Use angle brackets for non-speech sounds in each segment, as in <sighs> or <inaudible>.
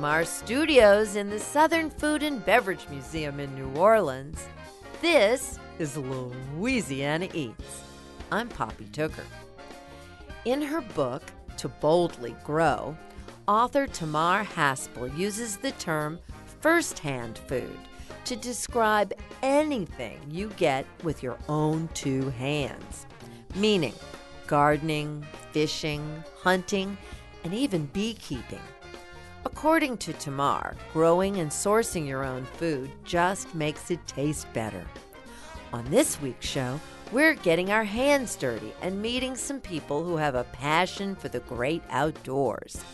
From our studios in the Southern Food and Beverage Museum in New Orleans, this is Louisiana Eats. I'm Poppy Tooker. In her book, To Boldly Grow, author Tamar Haspel uses the term first-hand food to describe anything you get with your own two hands, meaning gardening, fishing, hunting, and even beekeeping. According to Tamar, growing and sourcing your own food just makes it taste better. On this week's show, we're getting our hands dirty and meeting some people who have a passion for the great outdoors.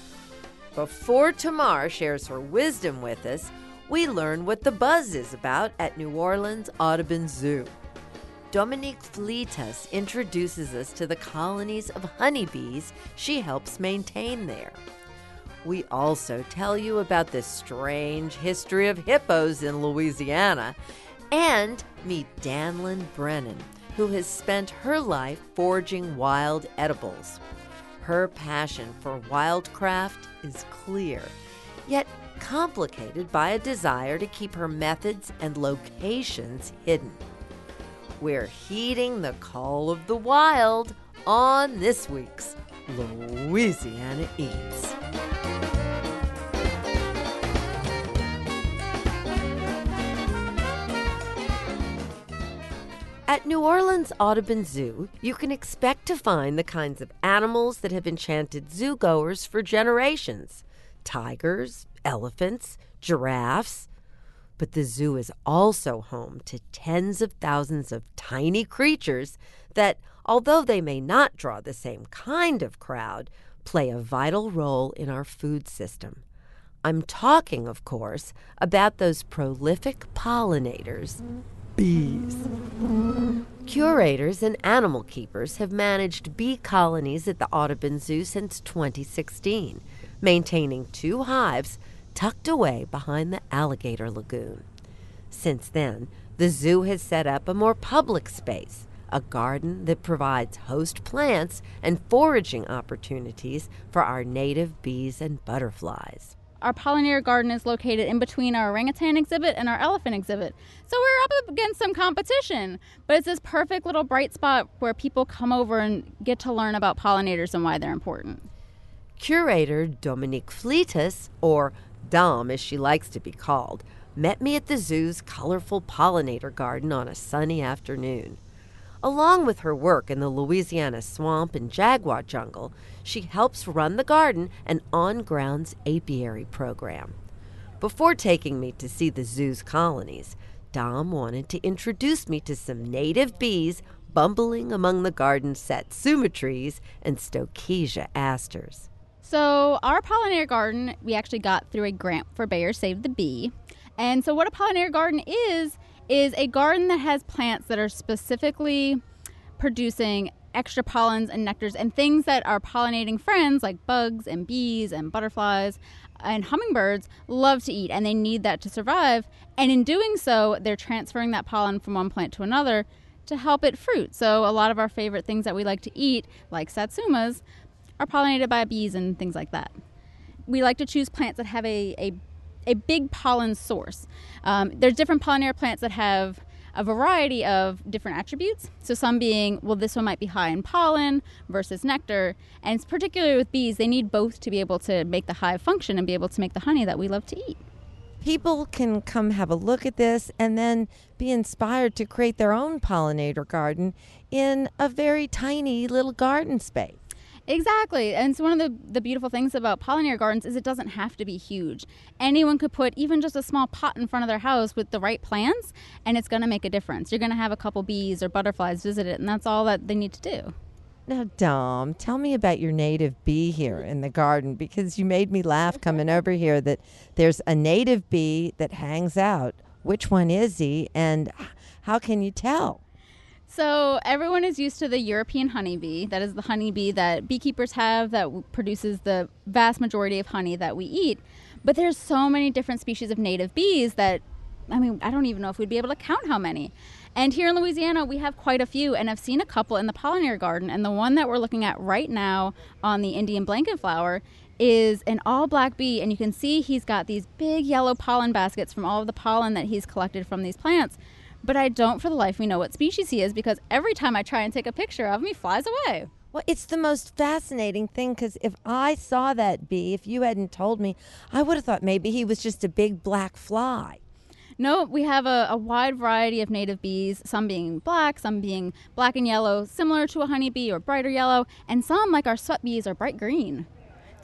Before Tamar shares her wisdom with us, we learn what the buzz is about at New Orleans Audubon Zoo. Dominique Fleitas introduces us to the colonies of honeybees she helps maintain there. We also tell you about the strange history of hippos in Louisiana and meet Danlyn Brennan, who has spent her life forging wild edibles. Her passion for wildcraft is clear, yet complicated by a desire to keep her methods and locations hidden. We're heeding the call of the wild on this week's Louisiana Eats. At New Orleans Audubon Zoo, you can expect to find the kinds of animals that have enchanted zoogoers for generations tigers, elephants, giraffes. But the zoo is also home to tens of thousands of tiny creatures that, although they may not draw the same kind of crowd, play a vital role in our food system. I'm talking, of course, about those prolific pollinators bees. Curators and animal keepers have managed bee colonies at the Audubon Zoo since 2016, maintaining two hives tucked away behind the alligator lagoon. Since then, the zoo has set up a more public space, a garden that provides host plants and foraging opportunities for our native bees and butterflies. Our pollinator garden is located in between our orangutan exhibit and our elephant exhibit. So we're up against some competition, but it's this perfect little bright spot where people come over and get to learn about pollinators and why they're important. Curator Dominique Fleitas, or Dom as she likes to be called, met me at the zoo's colorful pollinator garden on a sunny afternoon. Along with her work in the Louisiana swamp and jaguar jungle, she helps run the garden and on grounds apiary program. Before taking me to see the zoo's colonies, Dom wanted to introduce me to some native bees bumbling among the garden's satsuma trees and stokesia asters. So, our pollinator garden we actually got through a grant for Bayer Save the Bee. And so, what a pollinator garden is, is a garden that has plants that are specifically producing extra pollens and nectars and things that our pollinating friends like bugs and bees and butterflies and hummingbirds love to eat and they need that to survive. And in doing so, they're transferring that pollen from one plant to another to help it fruit. So a lot of our favorite things that we like to eat, like satsumas, are pollinated by bees and things like that. We like to choose plants that have a, a a big pollen source. Um, there's different pollinator plants that have a variety of different attributes. So some being, well, this one might be high in pollen versus nectar. And it's particularly with bees, they need both to be able to make the hive function and be able to make the honey that we love to eat. People can come have a look at this and then be inspired to create their own pollinator garden in a very tiny little garden space. Exactly. And so one of the, the beautiful things about pollinator gardens is it doesn't have to be huge. Anyone could put even just a small pot in front of their house with the right plants and it's going to make a difference. You're going to have a couple bees or butterflies visit it and that's all that they need to do. Now, Dom, tell me about your native bee here in the garden because you made me laugh coming over here that there's a native bee that hangs out. Which one is he, and how can you tell? So everyone is used to the European honeybee. That is the honeybee that beekeepers have that produces the vast majority of honey that we eat. But there's so many different species of native bees that I mean, I don't even know if we'd be able to count how many. And here in Louisiana, we have quite a few, and I've seen a couple in the pollinator garden. And the one that we're looking at right now on the Indian blanket flower is an all black bee, and you can see he's got these big yellow pollen baskets from all of the pollen that he's collected from these plants. But I don't for the life me know what species he is because every time I try and take a picture of him, he flies away. Well, it's the most fascinating thing because if I saw that bee, if you hadn't told me, I would have thought maybe he was just a big black fly. No, we have a, a, wide variety of native bees, some being black, some being black and yellow, similar to a honeybee or brighter yellow, and some, like our sweat bees, are bright green.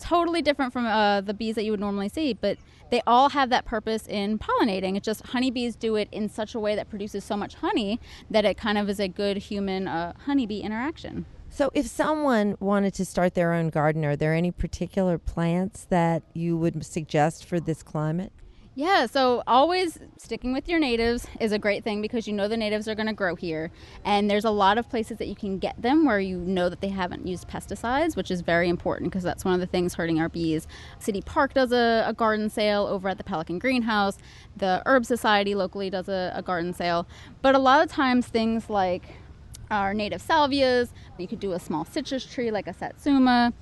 Totally different from uh, the bees that you would normally see, but they all have that purpose in pollinating. It's just honeybees do it in such a way that produces so much honey that it kind of is a good human uh, honeybee interaction. So, if someone wanted to start their own garden, are there any particular plants that you would suggest for this climate? Yeah, so always sticking with your natives is a great thing because you know the natives are going to grow here. And there's a lot of places that you can get them where you know that they haven't used pesticides, which is very important because that's one of the things hurting our bees. City Park does a, a garden sale over at the Pelican Greenhouse, the Herb Society locally does a, a garden sale. But a lot of times, things like our native salvias, you could do a small citrus tree like a satsuma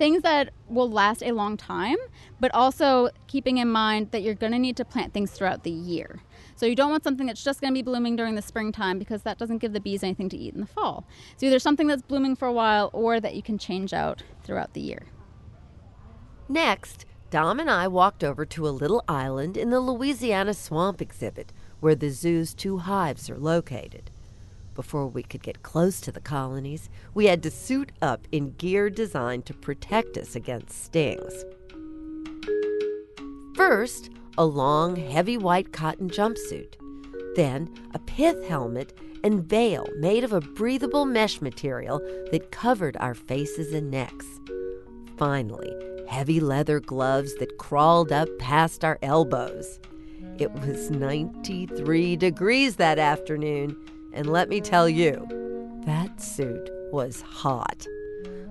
things that will last a long time, but also keeping in mind that you're going to need to plant things throughout the year. So you don't want something that's just going to be blooming during the springtime because that doesn't give the bees anything to eat in the fall. So either something that's blooming for a while or that you can change out throughout the year. Next, Dom and I walked over to a little island in the Louisiana Swamp exhibit where the zoo's two hives are located. Before we could get close to the colonies, we had to suit up in gear designed to protect us against stings. First, a long, heavy white cotton jumpsuit. Then, a pith helmet and veil made of a breathable mesh material that covered our faces and necks. Finally, heavy leather gloves that crawled up past our elbows. It was 93 degrees that afternoon, and let me tell you, that suit was hot.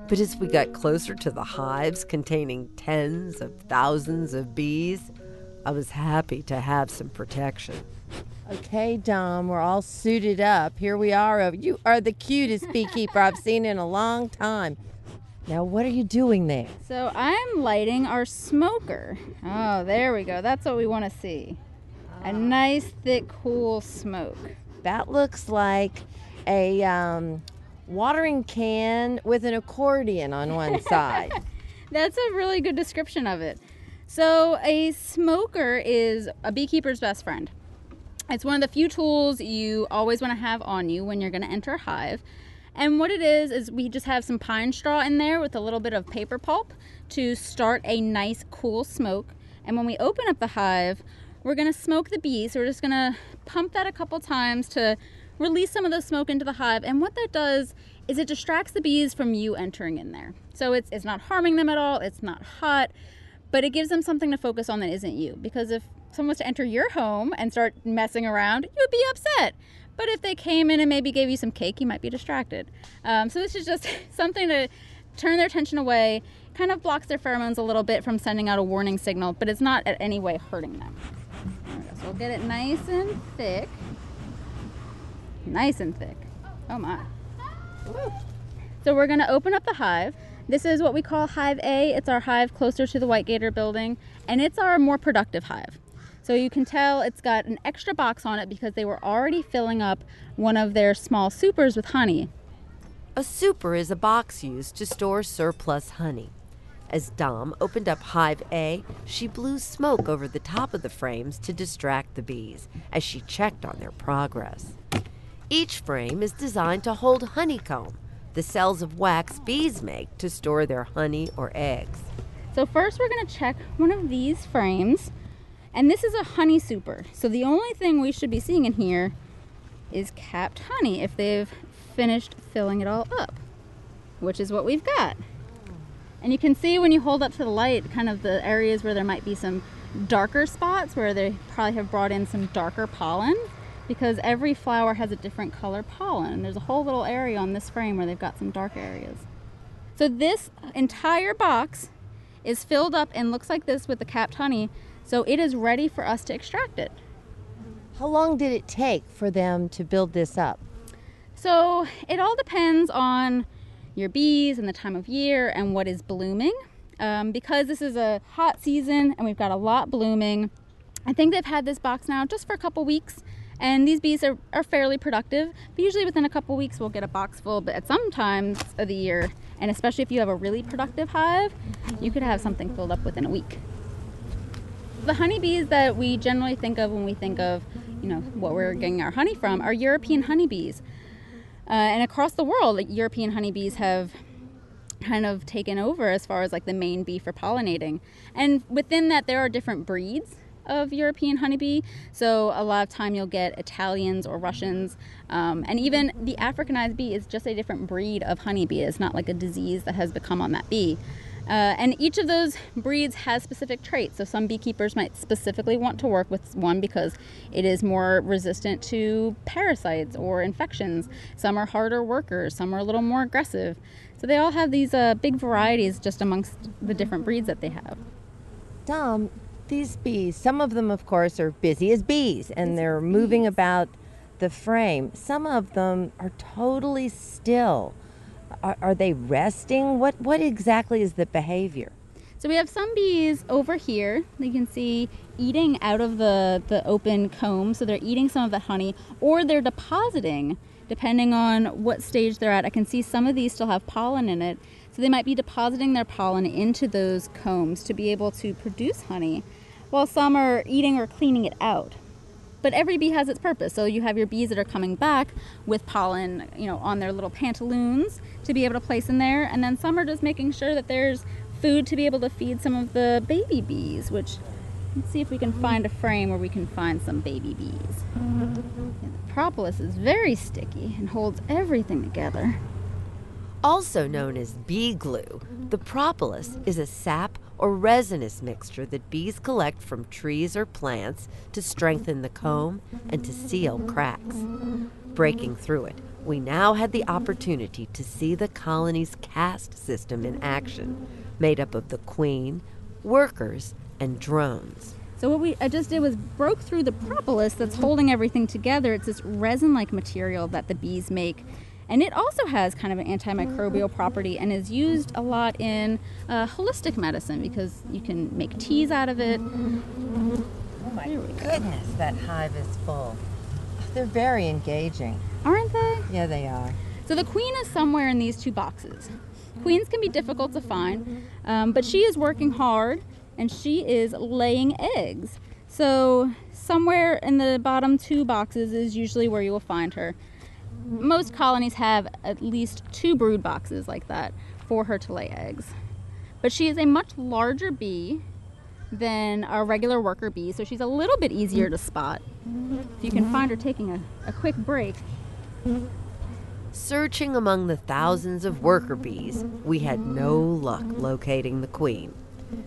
But as we got closer to the hives containing tens of thousands of bees, I was happy to have some protection. Okay, Dom, we're all suited up. Here we are. Oh, you are the cutest beekeeper I've seen in a long time. Now, what are you doing there? So, I'm lighting our smoker. Oh, there we go. That's what we want to see. A nice, thick, cool smoke. That looks like a um, watering can with an accordion on one <laughs> side. That's a really good description of it. So, a smoker is a beekeeper's best friend. It's one of the few tools you always want to have on you when you're going to enter a hive. And what it is, is we just have some pine straw in there with a little bit of paper pulp to start a nice, cool smoke. And when we open up the hive, we're to smoke the bees. We're just to pump that a couple times to release some of the smoke into the hive. And what that does is it distracts the bees from you entering in there. So it's, it's not harming them at all, it's not hot, but it gives them something to focus on that isn't you. Because if someone was to enter your home and start messing around, you would be upset. But if they came in and maybe gave you some cake, you might be distracted. Um, so this is just <laughs> something to turn their attention away, kind of blocks their pheromones a little bit from sending out a warning signal, but it's not at any way hurting them. We'll get it nice and thick. Nice and thick. Oh my. So we're going to open up the hive. This is what we call Hive A. It's our hive closer to the White Gator building, and it's our more productive hive. So you can tell it's got an extra box on it because they were already filling up one of their small supers with honey. A super is a box used to store surplus honey. As Dom opened up Hive A, she blew smoke over the top of the frames to distract the bees as she checked on their progress. Each frame is designed to hold honeycomb, the cells of wax bees make to store their honey or eggs. So, first, we're going to check one of these frames, and this is a honey super. So, the only thing we should be seeing in here is capped honey if they've finished filling it all up. which is what we've got. And you can see when you hold up to the light kind of the areas where there might be some darker spots where they probably have brought in some darker pollen because every flower has a different color pollen. There's a whole little area on this frame where they've got some dark areas. So this entire box is filled up and looks like this with the capped honey. So it is ready for us to extract it. How long did it take for them to build this up? So it all depends on your bees and the time of year and what is blooming. Um, because this is a hot season and we've got a lot blooming, I think they've had this box now just for a couple weeks. And these bees are, are fairly productive, but usually within a couple weeks we'll get a box full. But at some times of the year, and especially if you have a really productive hive, you could have something filled up within a week. The honeybees that we generally think of when we think of, you know, what we're getting our honey from are European honeybees. Uh, and across the world, European honeybees have kind of taken over as far as like the main bee for pollinating. And within that, there are different breeds of European honeybee. So a lot of time you'll get Italians or Russians, um, and even the Africanized bee is just a different breed of honeybee. It's not like a disease that has become on that bee. Uh, and each of those breeds has specific traits. So some beekeepers might specifically want to work with one because it is more resistant to parasites or infections. Some are harder workers. Some are a little more aggressive. So they all have these uh, big varieties just amongst the different breeds that they have. Dom, these bees, some of them, of course, are busy as bees and they're moving about the frame. Some of them are totally still. Are, are they resting? What, what exactly is the behavior? So we have some bees over here. You can see eating out of the, the open comb. So they're eating some of the honey or they're depositing depending on what stage they're at. I can see some of these still have pollen in it. So they might be depositing their pollen into those combs to be able to produce honey, while some are eating or cleaning it out. But every bee has its purpose. So you have your bees that are coming back with pollen, you know, on their little pantaloons to be able to place in there, and then some are just making sure that there's food to be able to feed some of the baby bees, which let's see if we can find a frame where we can find some baby bees. And the propolis is very sticky and holds everything together. Also known as bee glue, the propolis is a sap or resinous mixture that bees collect from trees or plants to strengthen the comb and to seal cracks. Breaking through it, we now had the opportunity to see the colony's caste system in action, made up of the queen, workers, and drones. So what we I just did was broke through the propolis that's holding everything together. It's this resin-like material that the bees make. And it also has kind of an antimicrobial property and is used a lot in uh, holistic medicine because you can make teas out of it. Oh my goodness, that hive is full. <sighs> They're very engaging. Aren't they? Yeah, they are. So the queen is somewhere in these two boxes. Queens can be difficult to find, um, but she is working hard and she is laying eggs. So somewhere in the bottom two boxes is usually where you will find her. Most colonies have at least two brood boxes like that for her to lay eggs. But she is a much larger bee than a regular worker bee, so she's a little bit easier to spot. If you can find her taking a, a quick break. Searching among the thousands of worker bees, we had no luck locating the queen.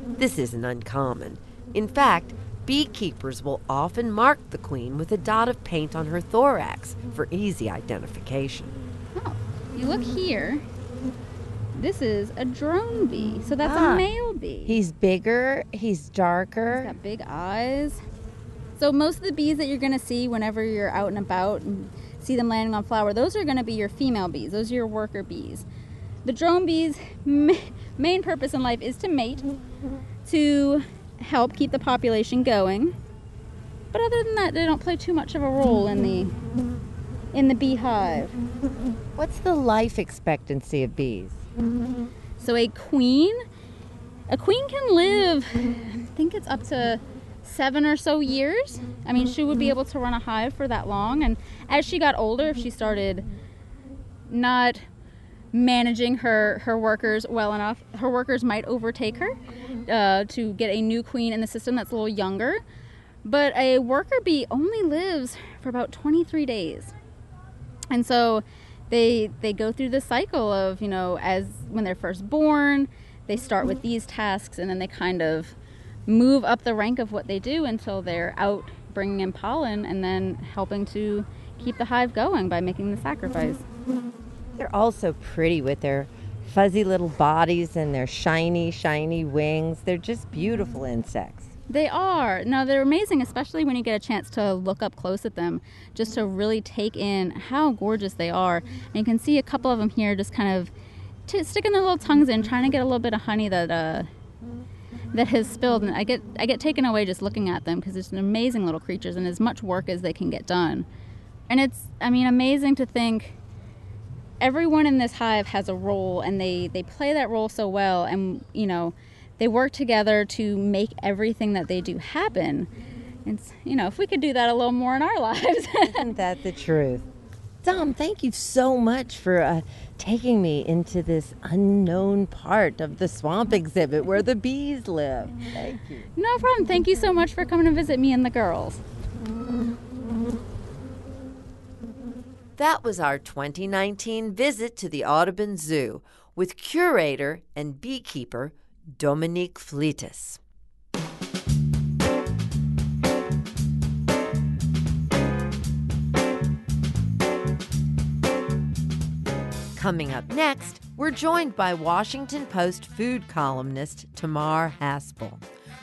This isn't uncommon. In fact, beekeepers will often mark the queen with a dot of paint on her thorax for easy identification. Oh, you look here. This is a drone bee, so that's Ah, a male bee. He's bigger, he's He's darker. got big eyes. So most of the bees that you're going to see whenever you're out and about and see them landing on flower, those are going to be your female bees. Those are your worker bees. The drone bees' <laughs> main purpose in life is to mate, to help keep the population going. But other than that, they don't play too much of a role in the in the beehive. What's the life expectancy of bees? So a queen, a queen can live, I think it's up to seven or so years. I mean, she would be able to run a hive for that long. And as she got older, if she started not managing her her workers well enough, her workers might overtake her uh, to get a new queen in the system that's a little younger. But a worker bee only lives for about 23 days. And so they they go through the cycle of you know as when they're first born, they start with these tasks and then they kind of move up the rank of what they do until they're out bringing in pollen and then helping to keep the hive going by making the sacrifice. They're also pretty with their fuzzy little bodies and their shiny, shiny wings. They're just beautiful insects. They are. No, they're amazing, especially when you get a chance to look up close at them, just to really take in how gorgeous they are. And you can see a couple of them here just kind of t- sticking their little tongues in, trying to get a little bit of honey that uh, that has spilled. And I get I get taken away just looking at them because it's an amazing little creatures and as much work as they can get done. And it's I mean amazing to think everyone in this hive has a role and they they play that role so well and you know they work together to make everything that they do happen and you know if we could do that a little more in our <laughs> lives isn't that the truth Dom, thank you so much for uh, taking me into this unknown part of the swamp exhibit where the bees live. Thank you. No problem. Thank you so much for coming to visit me and the girls. That was our 2019 visit to the Audubon Zoo with curator and beekeeper Dominique Fleitas. Coming up next, we're joined by Washington Post food columnist Tamar Haspel.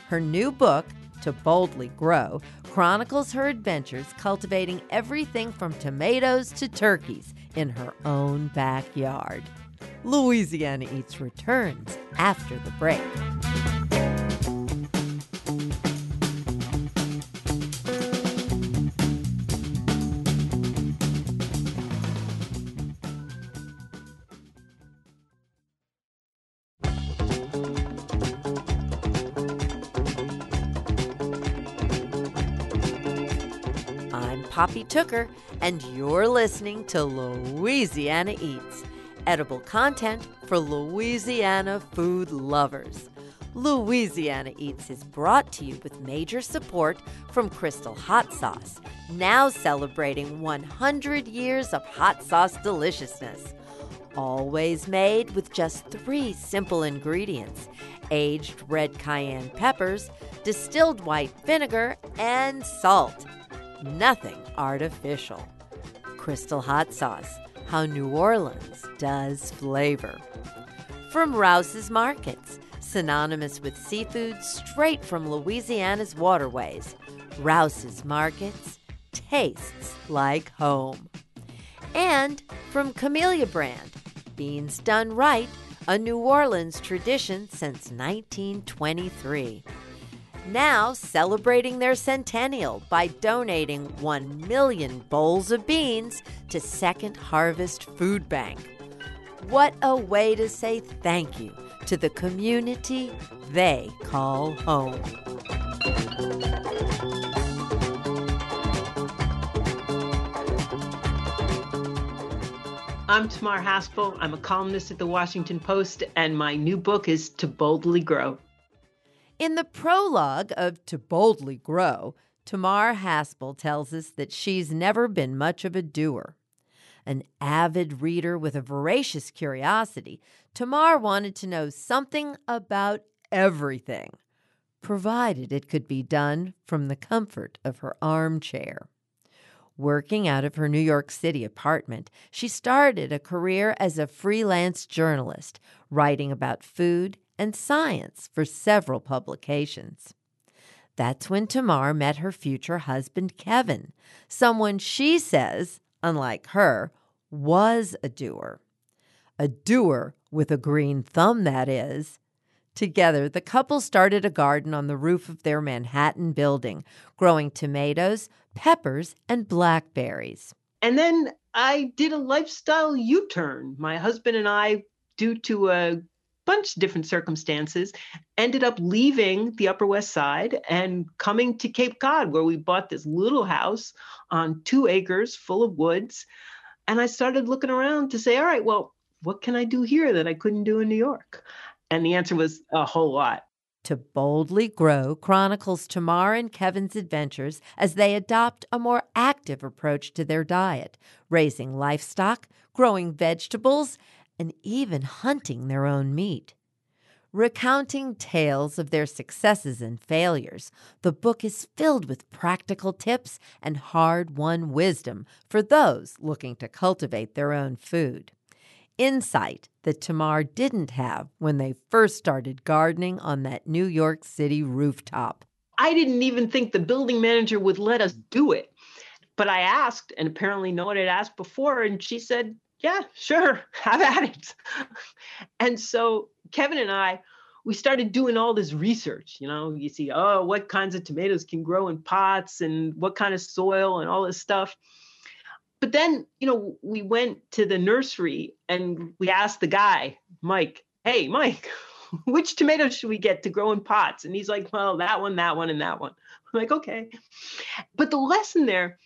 Her new book, To Boldly Grow, chronicles her adventures cultivating everything from tomatoes to turkeys in her own backyard. Louisiana Eats returns after the break. Poppy Tooker, and you're listening to Louisiana Eats, edible content for Louisiana food lovers. Louisiana Eats is brought to you with major support from Crystal Hot Sauce, now celebrating 100 years of hot sauce deliciousness. Always made with just three simple ingredients aged red cayenne peppers, distilled white vinegar, and salt. Nothing artificial. Crystal Hot Sauce, how New Orleans does flavor. From Rouse's Markets, synonymous with seafood straight from Louisiana's waterways. Rouse's Markets tastes like home. And from Camellia Brand, beans done right, a New Orleans tradition since 1923 now celebrating their centennial by donating 1 million bowls of beans to Second Harvest Food Bank. What a way to say thank you to the community they call home. I'm Tamar Haspel. I'm a columnist at the Washington Post, and my new book is To Boldly Grow. In the prologue of To Boldly Grow, Tamar Haspel tells us that she's never been much of a doer. An avid reader with a voracious curiosity, Tamar wanted to know something about everything, provided it could be done from the comfort of her armchair. Working out of her New York City apartment, she started a career as a freelance journalist, writing about food and science for several publications. That's when Tamar met her future husband, Kevin, someone she says, unlike her, was a doer. A doer with a green thumb, that is. Together, the couple started a garden on the roof of their Manhattan building, growing tomatoes, peppers, and blackberries. And then I did a lifestyle U turn. My husband and I, due to a bunch of different circumstances, ended up leaving the Upper West Side and coming to Cape Cod, where we bought this little house on two acres full of woods. And I started looking around to say, all right, well, what can I do here that I couldn't do in New York? And the answer was a whole lot. To Boldly Grow chronicles Tamar and Kevin's adventures as they adopt a more active approach to their diet, raising livestock, growing vegetables, and even hunting their own meat. Recounting tales of their successes and failures, the book is filled with practical tips and hard won wisdom for those looking to cultivate their own food. Insight that Tamar didn't have when they first started gardening on that New York City rooftop. I didn't even think the building manager would let us do it. But I asked, and apparently no one had asked before, and she said, Yeah, sure, <laughs> have at it. and so Kevin and I, we started doing all this research. You know, you see, oh, what kinds of tomatoes can grow in pots and what kind of soil and all this stuff. But then, you know, we went to the nursery and we asked the guy, Mike, hey, Mike, <laughs> which tomatoes should we get to grow in pots? And he's like, well, that one, that one, and that one. I'm like, okay. But the lesson there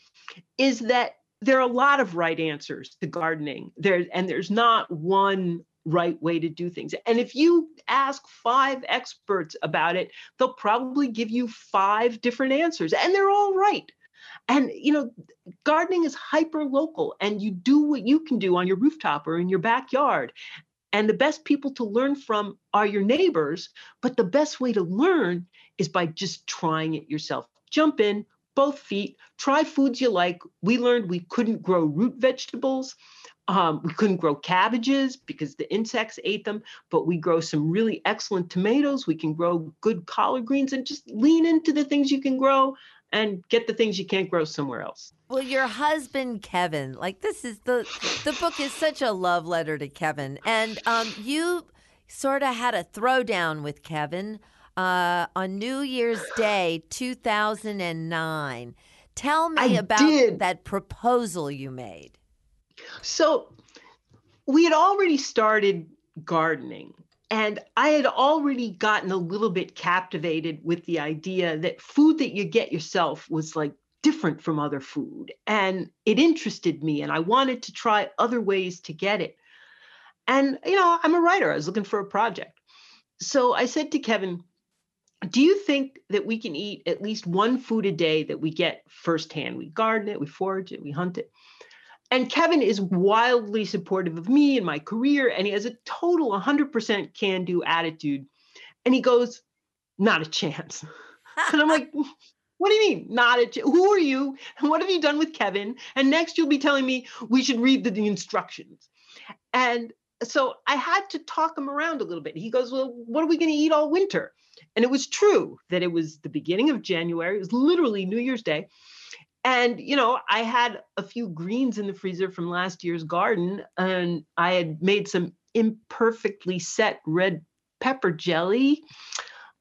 is that there are a lot of right answers to gardening. There and there's not one right way to do things. And if you ask five experts about it, they'll probably give you five different answers, and they're all right. And you know, gardening is hyper local, and you do what you can do on your rooftop or in your backyard. And the best people to learn from are your neighbors, but the best way to learn is by just trying it yourself. Jump in, both feet, try foods you like. We learned we couldn't grow root vegetables. Um, we couldn't grow cabbages because the insects ate them, but we grow some really excellent tomatoes. We can grow good collard greens and just lean into the things you can grow and get the things you can't grow somewhere else. Well, your husband Kevin, like this is the the book is such a love letter to Kevin, and um, you sort of had a throwdown with Kevin uh, on New Year's Day, two thousand and nine. Tell me I about did. that proposal you made. So we had already started gardening, and I had already gotten a little bit captivated with the idea that food that you get yourself was like different from other food. And it interested me, and I wanted to try other ways to get it. And, you know, I'm a writer, I was looking for a project. So I said to Kevin, do you think that we can eat at least one food a day that we get firsthand? We garden it, we forage it, we hunt it. And Kevin is wildly supportive of me and my career, and he has a total 100% can do attitude. And he goes, Not a chance. <laughs> and I'm like, What do you mean, not a chance? Who are you? And what have you done with Kevin? And next you'll be telling me we should read the, the instructions. And so I had to talk him around a little bit. He goes, Well, what are we going to eat all winter? And it was true that it was the beginning of January. It was literally New Year's Day. And, you know, I had a few greens in the freezer from last year's garden, and I had made some imperfectly set red pepper jelly.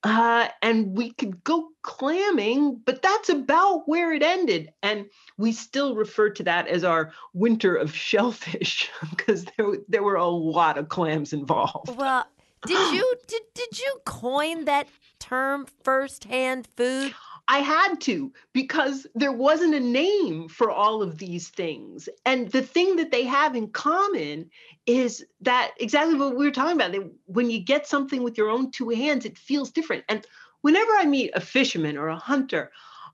Uh, and we could go clamming, but that's about where it ended. And we still refer to that as our winter of shellfish <laughs> because there, there were a lot of clams involved. Well, did you did, did you coin that term first-hand food? I had to because there wasn't a name for all of these things. And the thing that they have in common is that exactly what we were talking about. That when you get something with your own two hands, it feels different. And whenever I meet a fisherman or a hunter,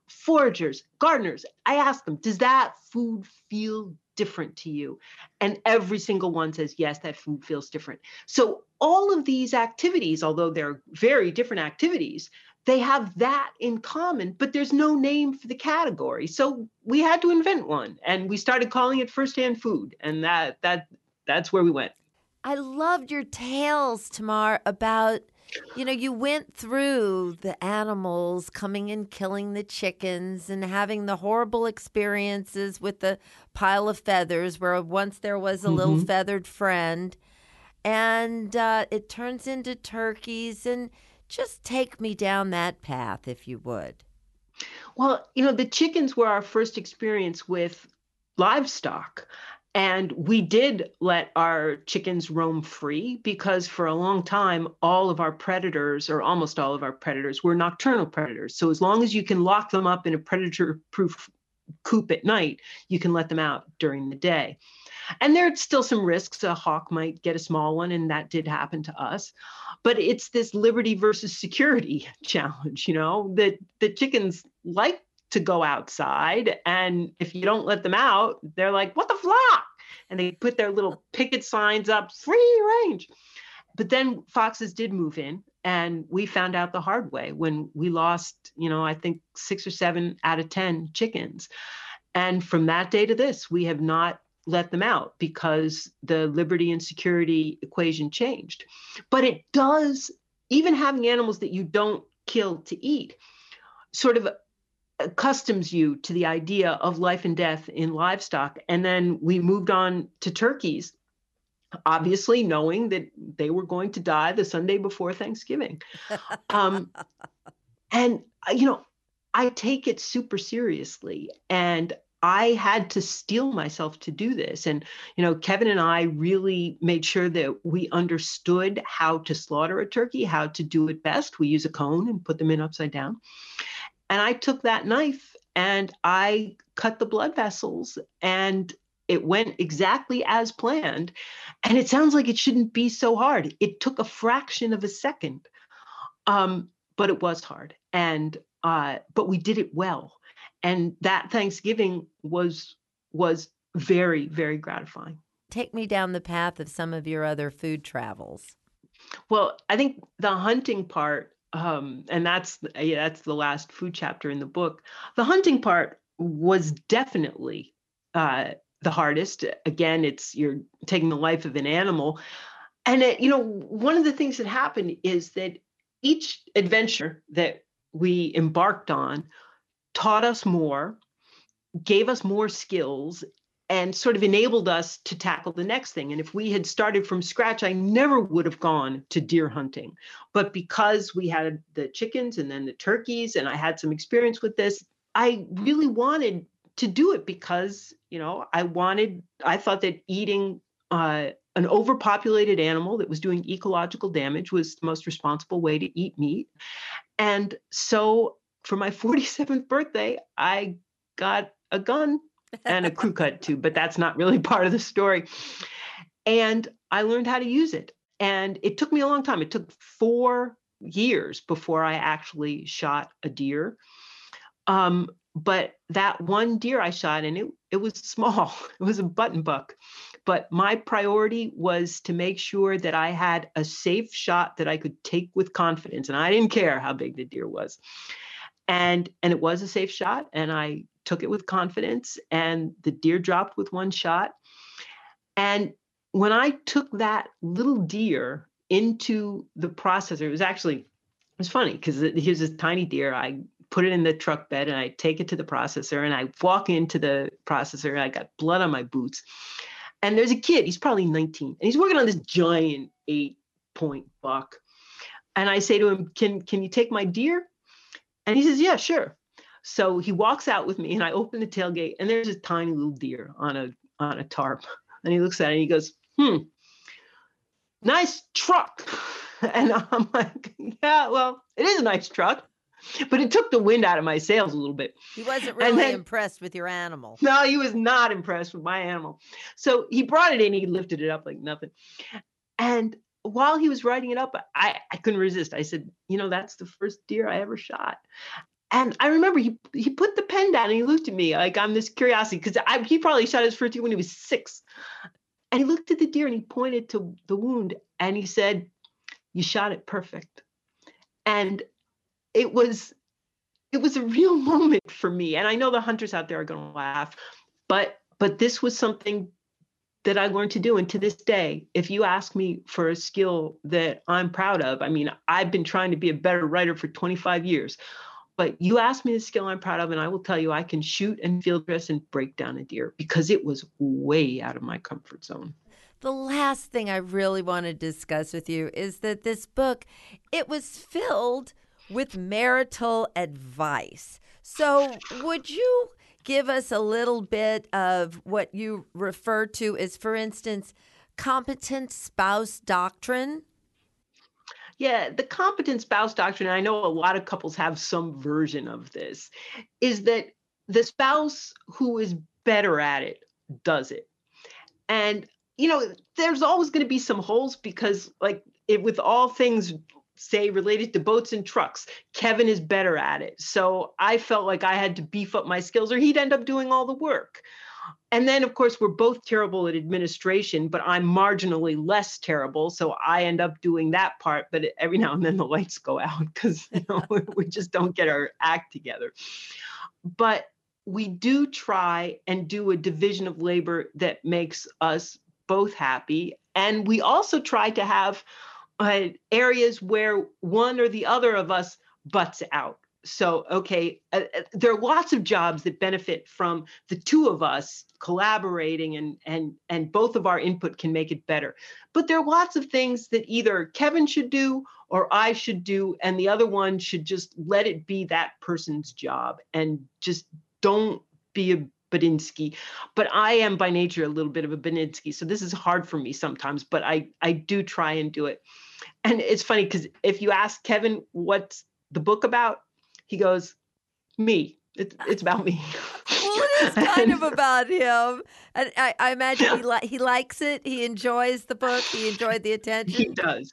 foragers, gardeners, I ask them, does that food feel different to you? And every single one says, yes, that food feels different. So all of these activities, although they're very different activities, they have that in common, but there's no name for the category. So we had to invent one and we started calling it firsthand food. And that that that's where we went. I loved your tales, Tamar, about you know, you went through the animals coming and killing the chickens and having the horrible experiences with the pile of feathers where once there was a mm-hmm. little feathered friend. And uh, it turns into turkeys and just take me down that path, if you would. Well, you know, the chickens were our first experience with livestock. And we did let our chickens roam free because for a long time, all of our predators, or almost all of our predators, were nocturnal predators. So as long as you can lock them up in a predator proof coop at night, you can let them out during the day. And there's still some risks. A hawk might get a small one, and that did happen to us. But it's this liberty versus security <laughs> challenge, you know, that the chickens like to go outside. And if you don't let them out, they're like, what the flock? and they put their little picket signs up, free range. But then foxes did move in, and we found out the hard way when we lost, you know, I think six or seven out of 10 chickens. And from that day to this, we have not let them out because the liberty and security equation changed. But it does, even having animals that you don't kill to eat, sort of accustoms you to the idea of life and death in livestock. And then we moved on to turkeys, obviously knowing that they were going to die the Sunday before Thanksgiving. <laughs> Um, and, uh, you know, I take it super seriously. And I had to steel myself to do this. And, you know, Kevin and I really made sure that we understood how to slaughter a turkey, how to do it best. We use a cone and put them in upside down. And I took that knife and I cut the blood vessels and it went exactly as planned. And it sounds like it shouldn't be so hard. It took a fraction of a second. Um, but it was hard. And uh, but we did it well and that Thanksgiving was was very very gratifying. Take me down the path of some of your other food travels. Well, I think the hunting part, um, and that's yeah, that's the last food chapter in the book. The hunting part was definitely uh, the hardest. Again, it's you're taking the life of an animal, and it, you know one of the things that happened is that each adventure that we embarked on taught us more, gave us more skills, and sort of enabled us to tackle the next thing. And if we had started from scratch, I never would have gone to deer hunting. But because we had the chickens and then the turkeys, and I had some experience with this, I really wanted to do it because, you know, I wanted, I thought that eating uh, an overpopulated animal that was doing ecological damage was the most responsible way to eat meat. And so for my <laughs> 47th birthday, I got a gun and a crew cut too, but that's not really <laughs> part of the story. And I learned how to use it. And it took me a long time. It took four years before I actually shot a deer. Um, but that one deer I shot, and it, it was small, <laughs> it was a button buck. But my priority was to make sure that I had a safe shot that I could take with confidence. And I didn't care how big the deer was and and it was a safe shot and i took it with confidence and the deer dropped with one shot. And when i took that little deer into the processor it was actually it was funny because here's this tiny deer. I put it in the truck bed and i take it to the processor and i walk into the processor and i got blood on my boots. And there's a kid he's probably 19 and he's working on this giant eight point buck. And i say to him can can you take my deer? And he says, Yeah, sure. So he walks out with me and I open the tailgate and there's a tiny little deer on a on a tarp. <laughs> And he looks at it and he goes, Hmm, nice truck. <laughs> And I'm <laughs> like, Yeah, well, it is a nice truck. But it took the wind out of my sails a little bit. He wasn't really then, impressed with your animal. No, he was not impressed with my animal. So he brought it in, he lifted it up like nothing. And while he was writing it up, I, I couldn't resist. I said, you know, that's the first deer I ever shot. And I remember he he put the pen down and he looked at me like I'm this curiosity because he probably shot his first deer when he was six. And he looked at the deer and he pointed to the wound and he said, You shot it perfect. And it was it was a real <laughs> moment for me. And I know the hunters out there are gonna laugh, but but this was something that I learned to do. And to this day, if you ask me for a skill that I'm proud of, I mean, I've been trying to be a better writer for 25 years. But you ask me the skill I'm proud of, and I will tell you I can shoot and field dress and break down a deer because it was way out of my comfort zone. The last thing I really want to discuss with you is that this book, it was filled with marital advice. So, would you give us a little bit of what you refer to as, for instance, competent spouse doctrine? Yeah, the competent spouse doctrine, I know a lot of couples have some version of this, is that the spouse who is better at it does it. And, you know, there's always going to be some holes because, like, it, with all things say related to boats and trucks. Kevin is better at it. So I felt like I had to beef up my skills or he'd end up doing all the work. And then, of course, we're both terrible at administration, but I'm marginally less terrible. So I end up doing that part. But every now and then the lights go out <laughs> because you know, we just don't get our act together. But we do try and do a division of labor that makes us both happy. And we also try to have uh, areas where one or the other of us butts out so okay uh, uh, there are lots of jobs that benefit from the two of us collaborating and and and both of our input can make it better but there are lots of things that either kevin should do or i should do and the other one should just let it be that person's job and just don't be a Badinsky, but I am by nature a little bit of a Badinsky, so this is hard for me sometimes. But I I do try and do it, and it's funny because if you ask Kevin what's the book about, he goes, me. It's it's about me. <laughs> well, it is kind of about him, and I, I imagine he li- he likes it. He enjoys the book. He enjoyed the attention. He does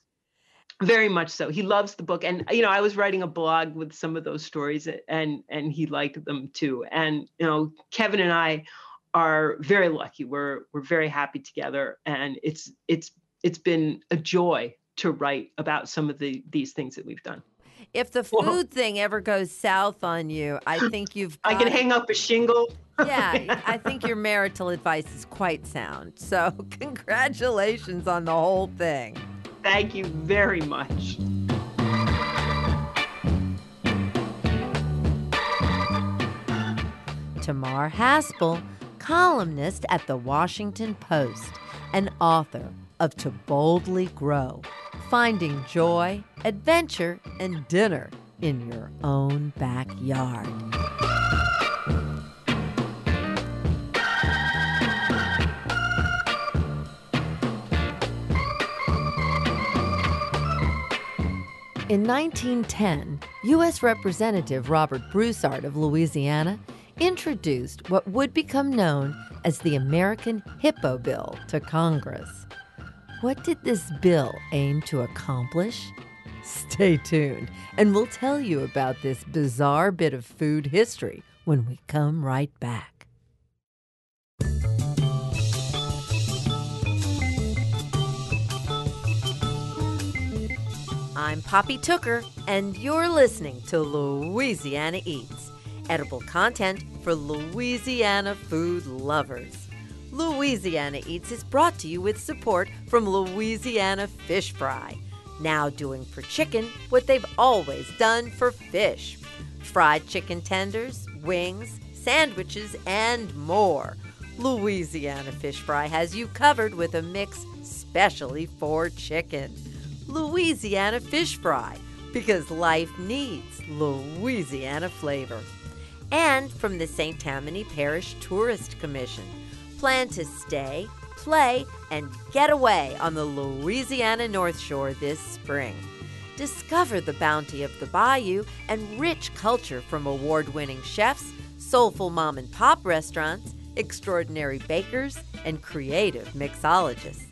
very much so he loves the book and you know i was writing a blog with some of those stories and and he liked them too and you know kevin and i are very lucky we're we're very happy together and it's it's it's been a joy to write about some of the these things that we've done if the food Whoa. thing ever goes south on you, I <laughs> think you've. I can hang up a shingle. yeah, <laughs> I think your marital advice is quite sound. So, <laughs> congratulations on the whole thing. Thank you very much. Tamar Haspel, columnist at the Washington Post, and author of To Boldly Grow finding joy, adventure, and dinner in your own backyard. In 1910, U.S. Representative Robert Broussard of Louisiana introduced what would become known as the American Hippo Bill to Congress. What did this bill aim to accomplish? Stay tuned, and we'll tell you about this bizarre bit of food history when we come right back. I'm Poppy Tooker, and you're listening to Louisiana Eats, edible content for Louisiana food lovers. Louisiana Eats is brought to you with support from Louisiana Fish Fry, now doing for chicken what they've always done for fish fried chicken tenders, wings, sandwiches, and more. Louisiana Fish Fry has you covered with a mix specially for chicken. Louisiana Fish Fry, because life needs Louisiana flavor. And from the St. Tammany Parish Tourist Commission plan to stay, play, and get away on the Louisiana North Shore this spring. Discover the bounty of the bayou and rich culture from award winning chefs, soulful mom and pop restaurants, extraordinary bakers, and creative mixologists.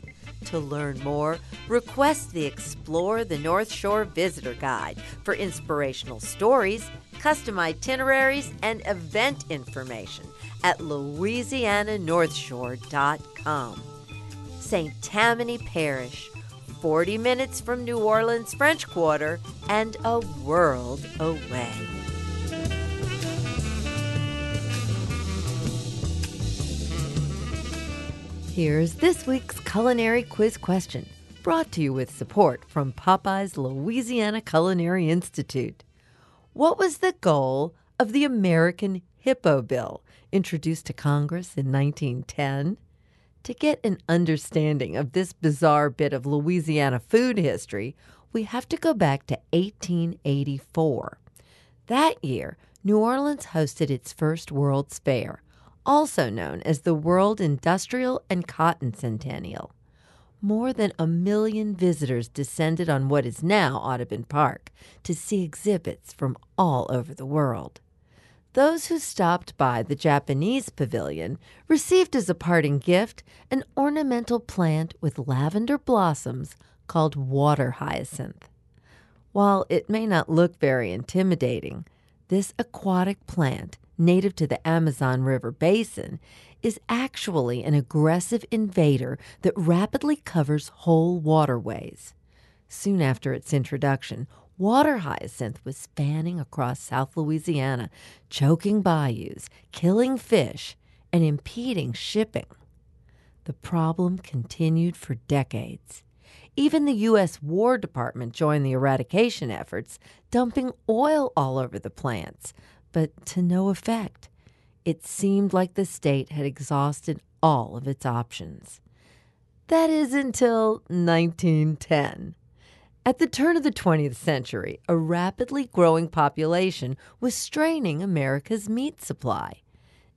To learn more, request the Explore the North Shore Visitor Guide for inspirational stories, custom itineraries, and event information at louisiananorthshore.com. St. Tammany Parish, 40 minutes from New Orleans French Quarter and a world away. Here's this week's culinary quiz question, brought to you with support from Popeye's Louisiana Culinary Institute. What was the goal of the American Hippo Bill introduced to Congress in 1910. To get an understanding of this bizarre bit of Louisiana food history, we have to go back to 1884. That year, New Orleans hosted its first World's Fair, also known as the World Industrial and Cotton Centennial. More than a million visitors descended on what is now Audubon Park to see exhibits from all over the world. Those who stopped by the Japanese pavilion received as a parting gift an ornamental plant with lavender blossoms called water hyacinth. While it may not look very intimidating, this aquatic plant native to the Amazon River basin, is actually an aggressive invader that rapidly covers whole waterways. Soon after its introduction, water hyacinth was spanning across South Louisiana, choking bayous, killing fish, and impeding shipping. The problem continued for decades. Even the U.S. War Department joined the eradication efforts, dumping oil all over the plants, but to no effect. It seemed like the state had exhausted all of its options. That is until 1910. At the turn of the 20th century, a rapidly growing population was straining America's meat supply.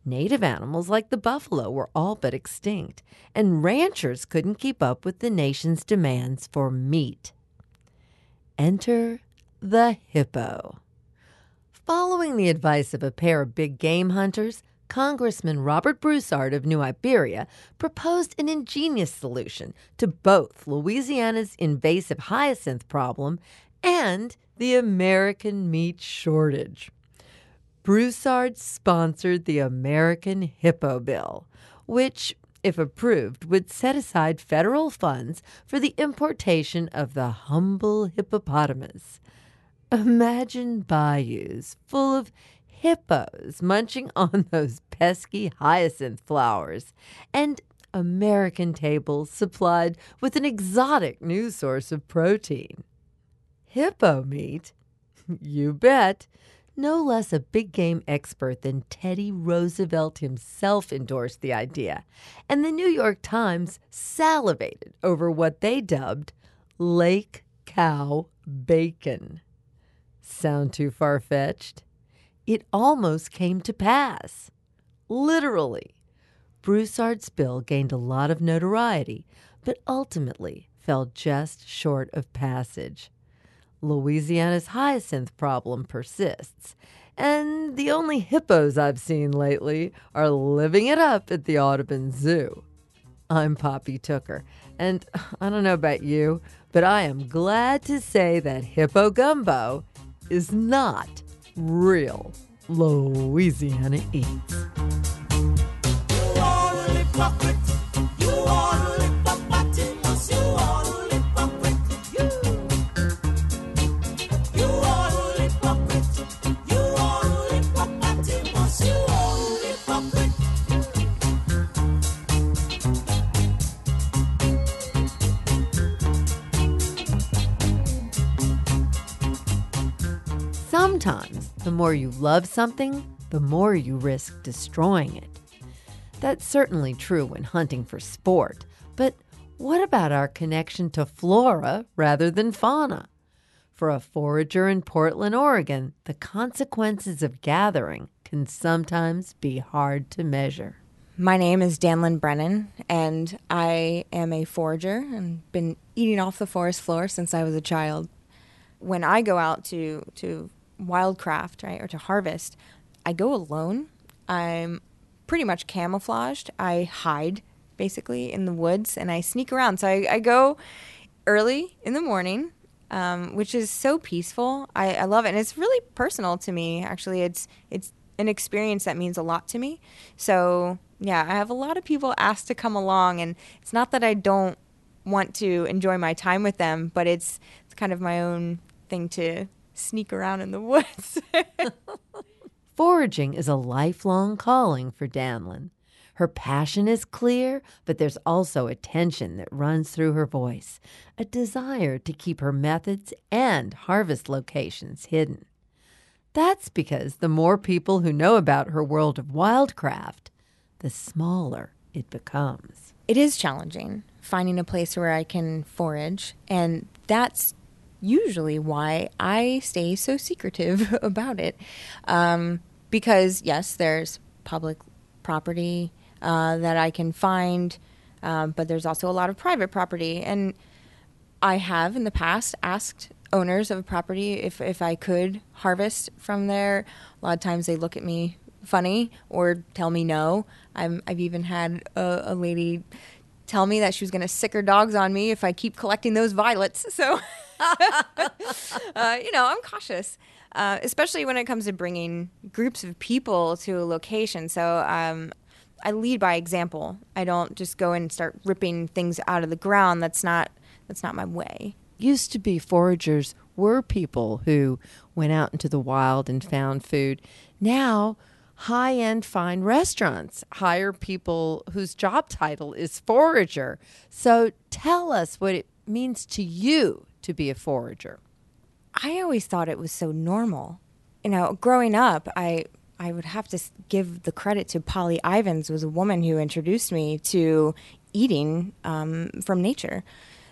Native animals like the buffalo were all but extinct, and ranchers couldn't keep up with the nation's demands for meat. Enter the hippo. Following the advice of a pair of big game hunters, Congressman Robert Broussard of New Iberia proposed an ingenious solution to both Louisiana's invasive hyacinth problem and the American meat shortage. Broussard sponsored the American Hippo Bill, which, if approved, would set aside federal funds for the importation of the humble hippopotamus. Imagine bayous full of hippos munching <laughs> on those pesky hyacinth flowers, and American tables supplied with an exotic new source of protein. Hippo meat? <laughs> You bet. No less a big game expert than Teddy Roosevelt himself endorsed the idea, and the New York Times salivated over what they dubbed lake cow bacon. Sound too far fetched? It almost came to pass. Literally. Broussard's bill gained a lot of notoriety, but ultimately fell just short of passage. Louisiana's hyacinth problem persists, and the only hippos I've seen lately are living it up at the Audubon Zoo. I'm Poppy Tooker, and <sighs> I don't know about you, but I am glad to say that Hippo Gumbo is not real Louisiana Eats. Sometimes the more you love something, the more you risk destroying it. That's certainly true when hunting for sport, but what about our connection to flora rather than fauna? For a forager in Portland, Oregon, the consequences of gathering can sometimes be hard to measure. My name is Danlyn Brennan, and I am a forager and been eating off the forest floor since I was a child. When I go out to, to wildcraft, right, or to harvest, I go alone. I'm pretty much camouflaged. I hide basically in the woods and I sneak around. So I, I go early in the morning, um, which is so peaceful. I, I love it, and it's really personal to me. Actually, it's it's an experience that means a lot to me. So yeah, I have a lot of people ask to come along, and it's not that I don't want to enjoy my time with them, but it's it's kind of my own thing to sneak around in the woods. <laughs> Foraging is a lifelong calling for Danlyn. Her passion is clear, but there's also a tension that runs through her voice, a desire to keep her methods and harvest locations hidden. That's because the more people who know about her world of wildcraft, the smaller it becomes. It is challenging finding a place where I can forage, and that's usually why I stay so secretive <laughs> about it. Um, because, yes, there's public property uh, that I can find, um, but there's also a lot of private property. And I have in the past asked owners of a property if, if I could harvest from there. A lot of times they look at me funny or tell me no. i have even had a, a lady tell me that she was going to sick her dogs on me if I keep collecting those violets. So, <laughs> uh, you know, I'm cautious, uh, especially when it comes to bringing groups of people to a location. So, um, I lead by example. I don't just go and start ripping things out of the ground. That's not that's not my way. Used to be foragers were people who went out into the wild and found food. Now, high end fine restaurants hire people whose job title is forager. So tell us what it means to you to be a forager. I always thought it was so normal. You know, growing up, I I would have to give the credit to Polly Ivins, was a woman who introduced me to eating um, from nature.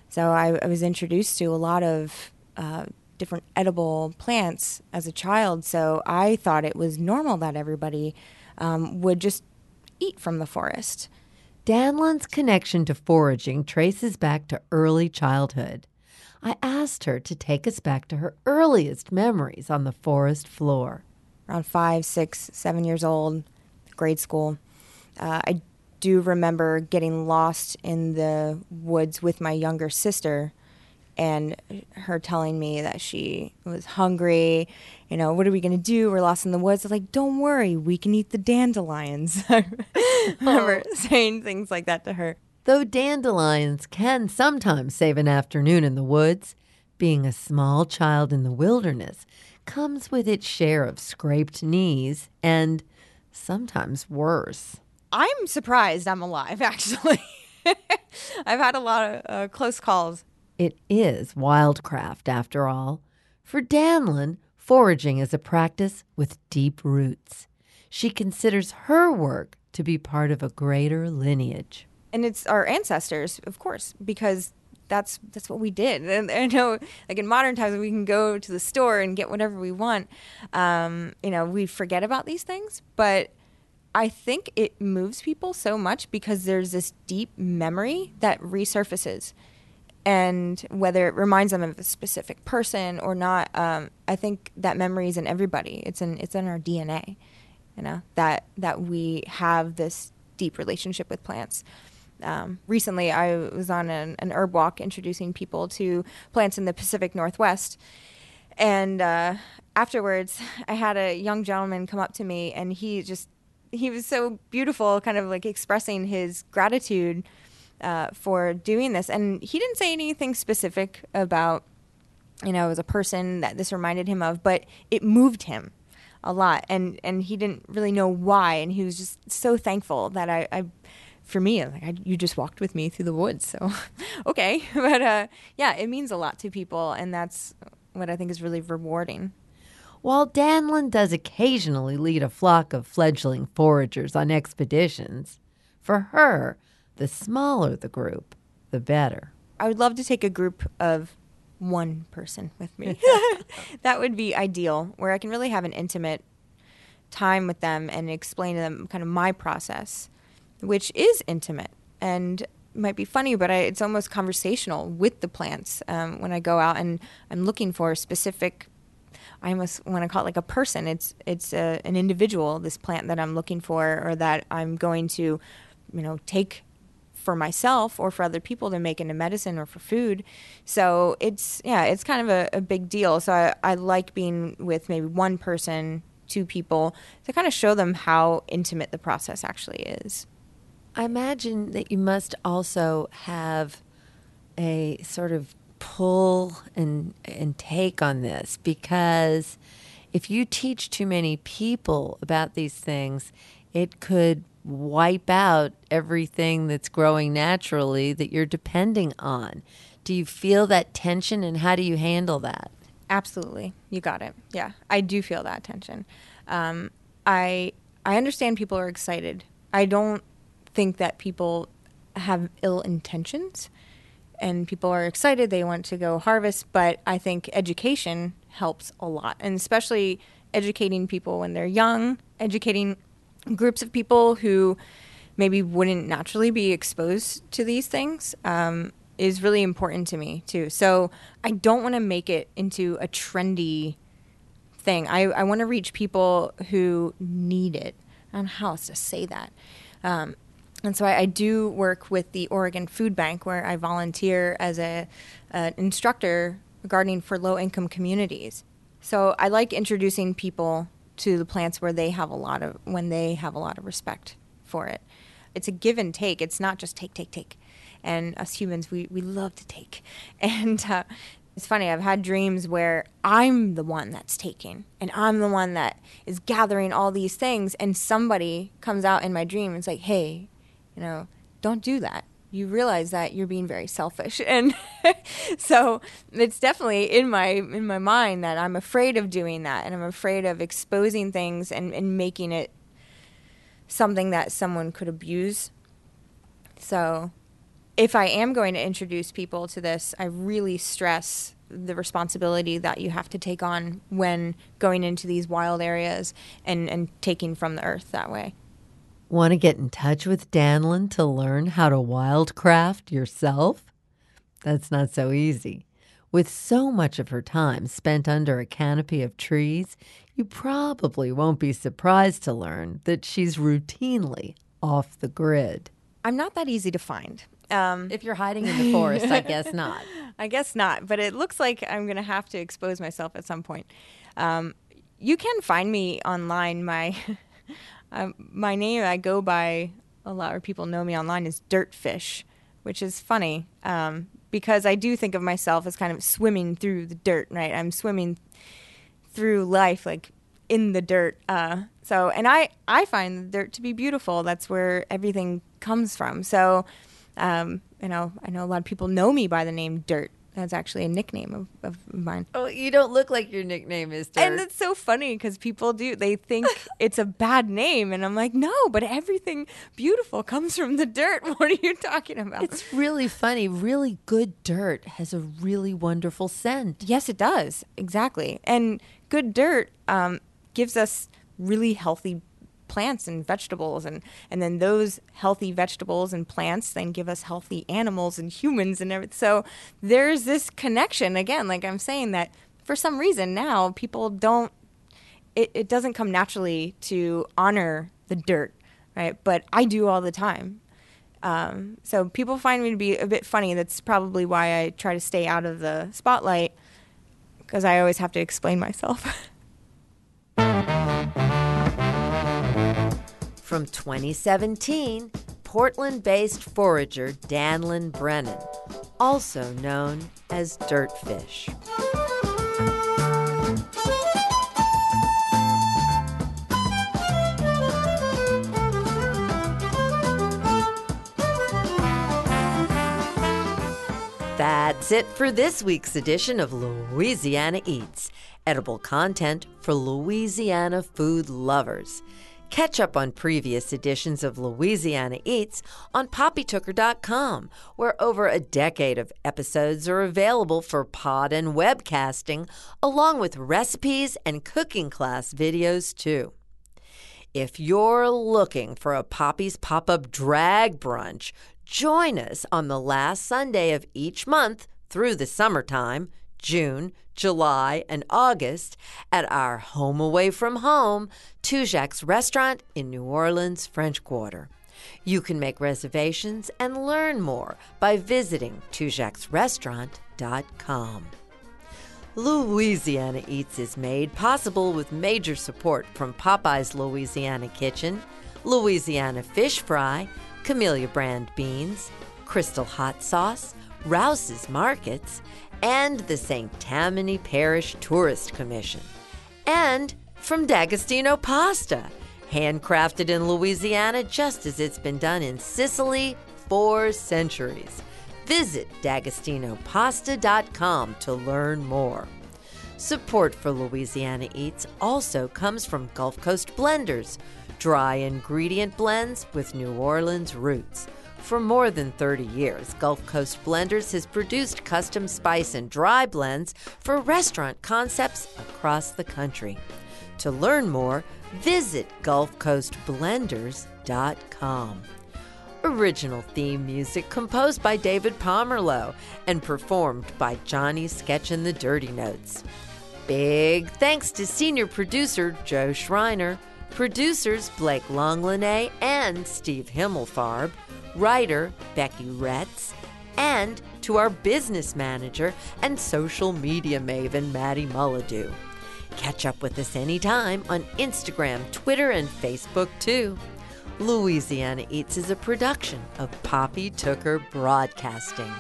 So I, I, was introduced to a lot of uh, different edible plants as a child. So I thought it was normal that everybody um, would just eat from the forest. Danlyn's connection to foraging traces back to early childhood. I asked her to take us back to her earliest memories on the forest floor around five, six, seven years old, grade school. Uh, I do remember getting lost in the woods with my younger sister and her telling me that she was hungry. You know, what are we going to do? We're lost in the woods. I was like, don't worry, we can eat the dandelions. <laughs> I remember oh. saying things like that to her. Though dandelions can sometimes save an afternoon in the woods, being a small child in the wilderness comes with its share of scraped knees and sometimes worse. I'm surprised I'm alive, <laughs> actually. I've had a lot of uh, close calls. It is wildcraft, after all. For Danlyn, foraging is a practice with deep roots. She considers her work to be part of a greater lineage. And it's our ancestors, of course, because that's that's what we did. <laughs> And I know, like in modern times, we can go to the store and get whatever we want. Um, you know, we forget about these things, but I think it moves people so much because there's this deep memory that resurfaces. And whether it reminds them of a specific person or not, um, I think that memory is in everybody. It's in it's in our DNA, you know that that we have this deep relationship with plants um, recently I was on an, an, herb walk introducing people to plants in the Pacific Northwest. And uh, afterwards, I had a young gentleman come up to me, and he just, he was so beautiful, kind of like expressing his gratitude uh, for doing this. And he didn't say anything specific about, you know, as a person that this reminded him of, but it moved him a lot and and he didn't really know why and he was just so thankful that I, I for me, like I, you just walked with me through the woods, so <laughs> okay. <laughs> But uh, yeah, it means a lot to people, and that's what I think is really rewarding. While Danlyn does occasionally lead a flock of fledgling foragers on expeditions, for her, the smaller the group, the better. I would love to take a group of one person with me. <laughs> <laughs> that would be ideal, where I can really have an intimate time with them and explain to them kind of my process which is intimate and might be funny, but I, it's almost conversational with the plants um, when I go out and I'm looking for a specific. I almost want to call it like a person. It's it's a, an individual. This plant that I'm looking for, or that I'm going to, you know, take for myself or for other people to make into medicine or for food. So it's yeah, it's kind of a, a big deal. So I, I like being with maybe one person, two people to kind of show them how intimate the process actually is. I imagine that you must also have a sort of pull and and take on this because if you teach too many people about these things, it could wipe out everything that's growing naturally that you're depending on. Do you feel that tension and how do you handle that? Absolutely. You got it. Yeah, I do feel that tension. Um, I I understand people are excited. I don't think that people have ill intentions and people are excited they want to go harvest but i think education helps a lot and especially educating people when they're young educating groups of people who maybe wouldn't naturally be exposed to these things um, is really important to me too. So i don't want to make it into a trendy thing. I, I want to reach people who need it. I don't know how else to say that. Um, And so I, I do work with the Oregon Food Bank, where I volunteer as a an instructor gardening for low income communities. So I like introducing people to the plants where they have a lot of when they have a lot of respect for it. It's a give and take. It's not just take, take, take. And us humans, we, we love to take. <laughs> And uh, it's funny, I've had dreams where I'm the one that's taking and I'm the one that is gathering all these things. And somebody comes out in my dream and it's like, hey, you know, don't do that. You realize that you're being very selfish. <laughs> And so it's definitely in my in my mind that I'm afraid of doing that and I'm afraid of exposing things and, and making it something that someone could abuse. So if I am going to introduce people to this, I really stress the responsibility that you have to take on when going into these wild areas and, and taking from the earth that way. Want to get in touch with Danlyn to learn how to wildcraft yourself? That's not so easy. With so much of her time spent under a canopy of trees, you probably won't be surprised to learn that she's routinely off the grid. I'm not that easy to find. Um, If you're hiding in the forest, I guess not. <laughs> I guess not, but it looks like I'm going to have to expose myself at some point. Um, you can find me online. My <laughs> my name I go by a lot of people know me online is Dirtfish, which is funny um, because I do think of myself as kind of swimming through the dirt. Right, I'm swimming through life like in the dirt. Uh, so, and I I find the dirt to be beautiful. That's where everything comes from. So um, you know, I know a lot of people know me by the name Dirt. That's actually a nickname of, of mine. Oh, you don't look like your nickname is Dirt. And it's so funny because people do, they think <laughs> it's a bad name. And I'm like, no, but everything beautiful comes from the dirt. <laughs> What are you talking about? It's really funny. Really good dirt has a really wonderful scent. yes, it does. Exactly. And good dirt um, gives us really healthy plants and vegetables and and then those healthy vegetables and plants then give us healthy animals and humans and everything so there's this connection. Again like i'm saying that for some reason now people don't it, it doesn't come naturally to honor the dirt right? But i do all the time. Um, so people find me to be a bit funny. That's probably why i try to stay out of the spotlight because i always have to explain myself <laughs> From 2017, Portland based forager Danlyn Brennan, also known as Dirtfish. That's it for this week's edition of Louisiana Eats, edible content for Louisiana food lovers. Catch up on previous editions of Louisiana Eats on poppytooker.com, where over a decade of episodes are available for pod and webcasting, along with recipes and cooking class videos, too. If you're looking for a Poppy's Pop Up Drag Brunch, join us on the last Sunday of each month through the summertime, June, July, and August, at our home away from home, Tujague's restaurant in New Orleans, French Quarter. You can make reservations and learn more by visiting tujaguesrestaurant.com. Louisiana Eats is made possible with major support from Popeye's Louisiana Kitchen, Louisiana Fish Fry, Camellia Brand Beans, Crystal Hot Sauce, Rouse's Markets, and the St. Tammany Parish Tourist Commission. And from D'Agostino Pasta, handcrafted in Louisiana just as it's been done in Sicily for centuries. Visit d'agostinopasta.com to learn more. Support for Louisiana Eats also comes from Gulf Coast Blenders, dry ingredient blends with New Orleans roots. For more than 30 years, Gulf Coast Blenders has produced custom spice and dry blends for restaurant concepts across the country. To learn more, visit GulfCoastBlenders.com. Original theme music composed by David Pomerlow and performed by Johnny Sketch and the Dirty Notes. Big thanks to senior producer Joe Schreiner, Producers Blake Longlinay and Steve Himmelfarb, writer Becky Retz, and to our business manager and social media maven Maddie Mullidew. Catch up with us anytime on Instagram, Twitter, and Facebook too. Louisiana Eats is a production of Poppy Tooker Broadcasting.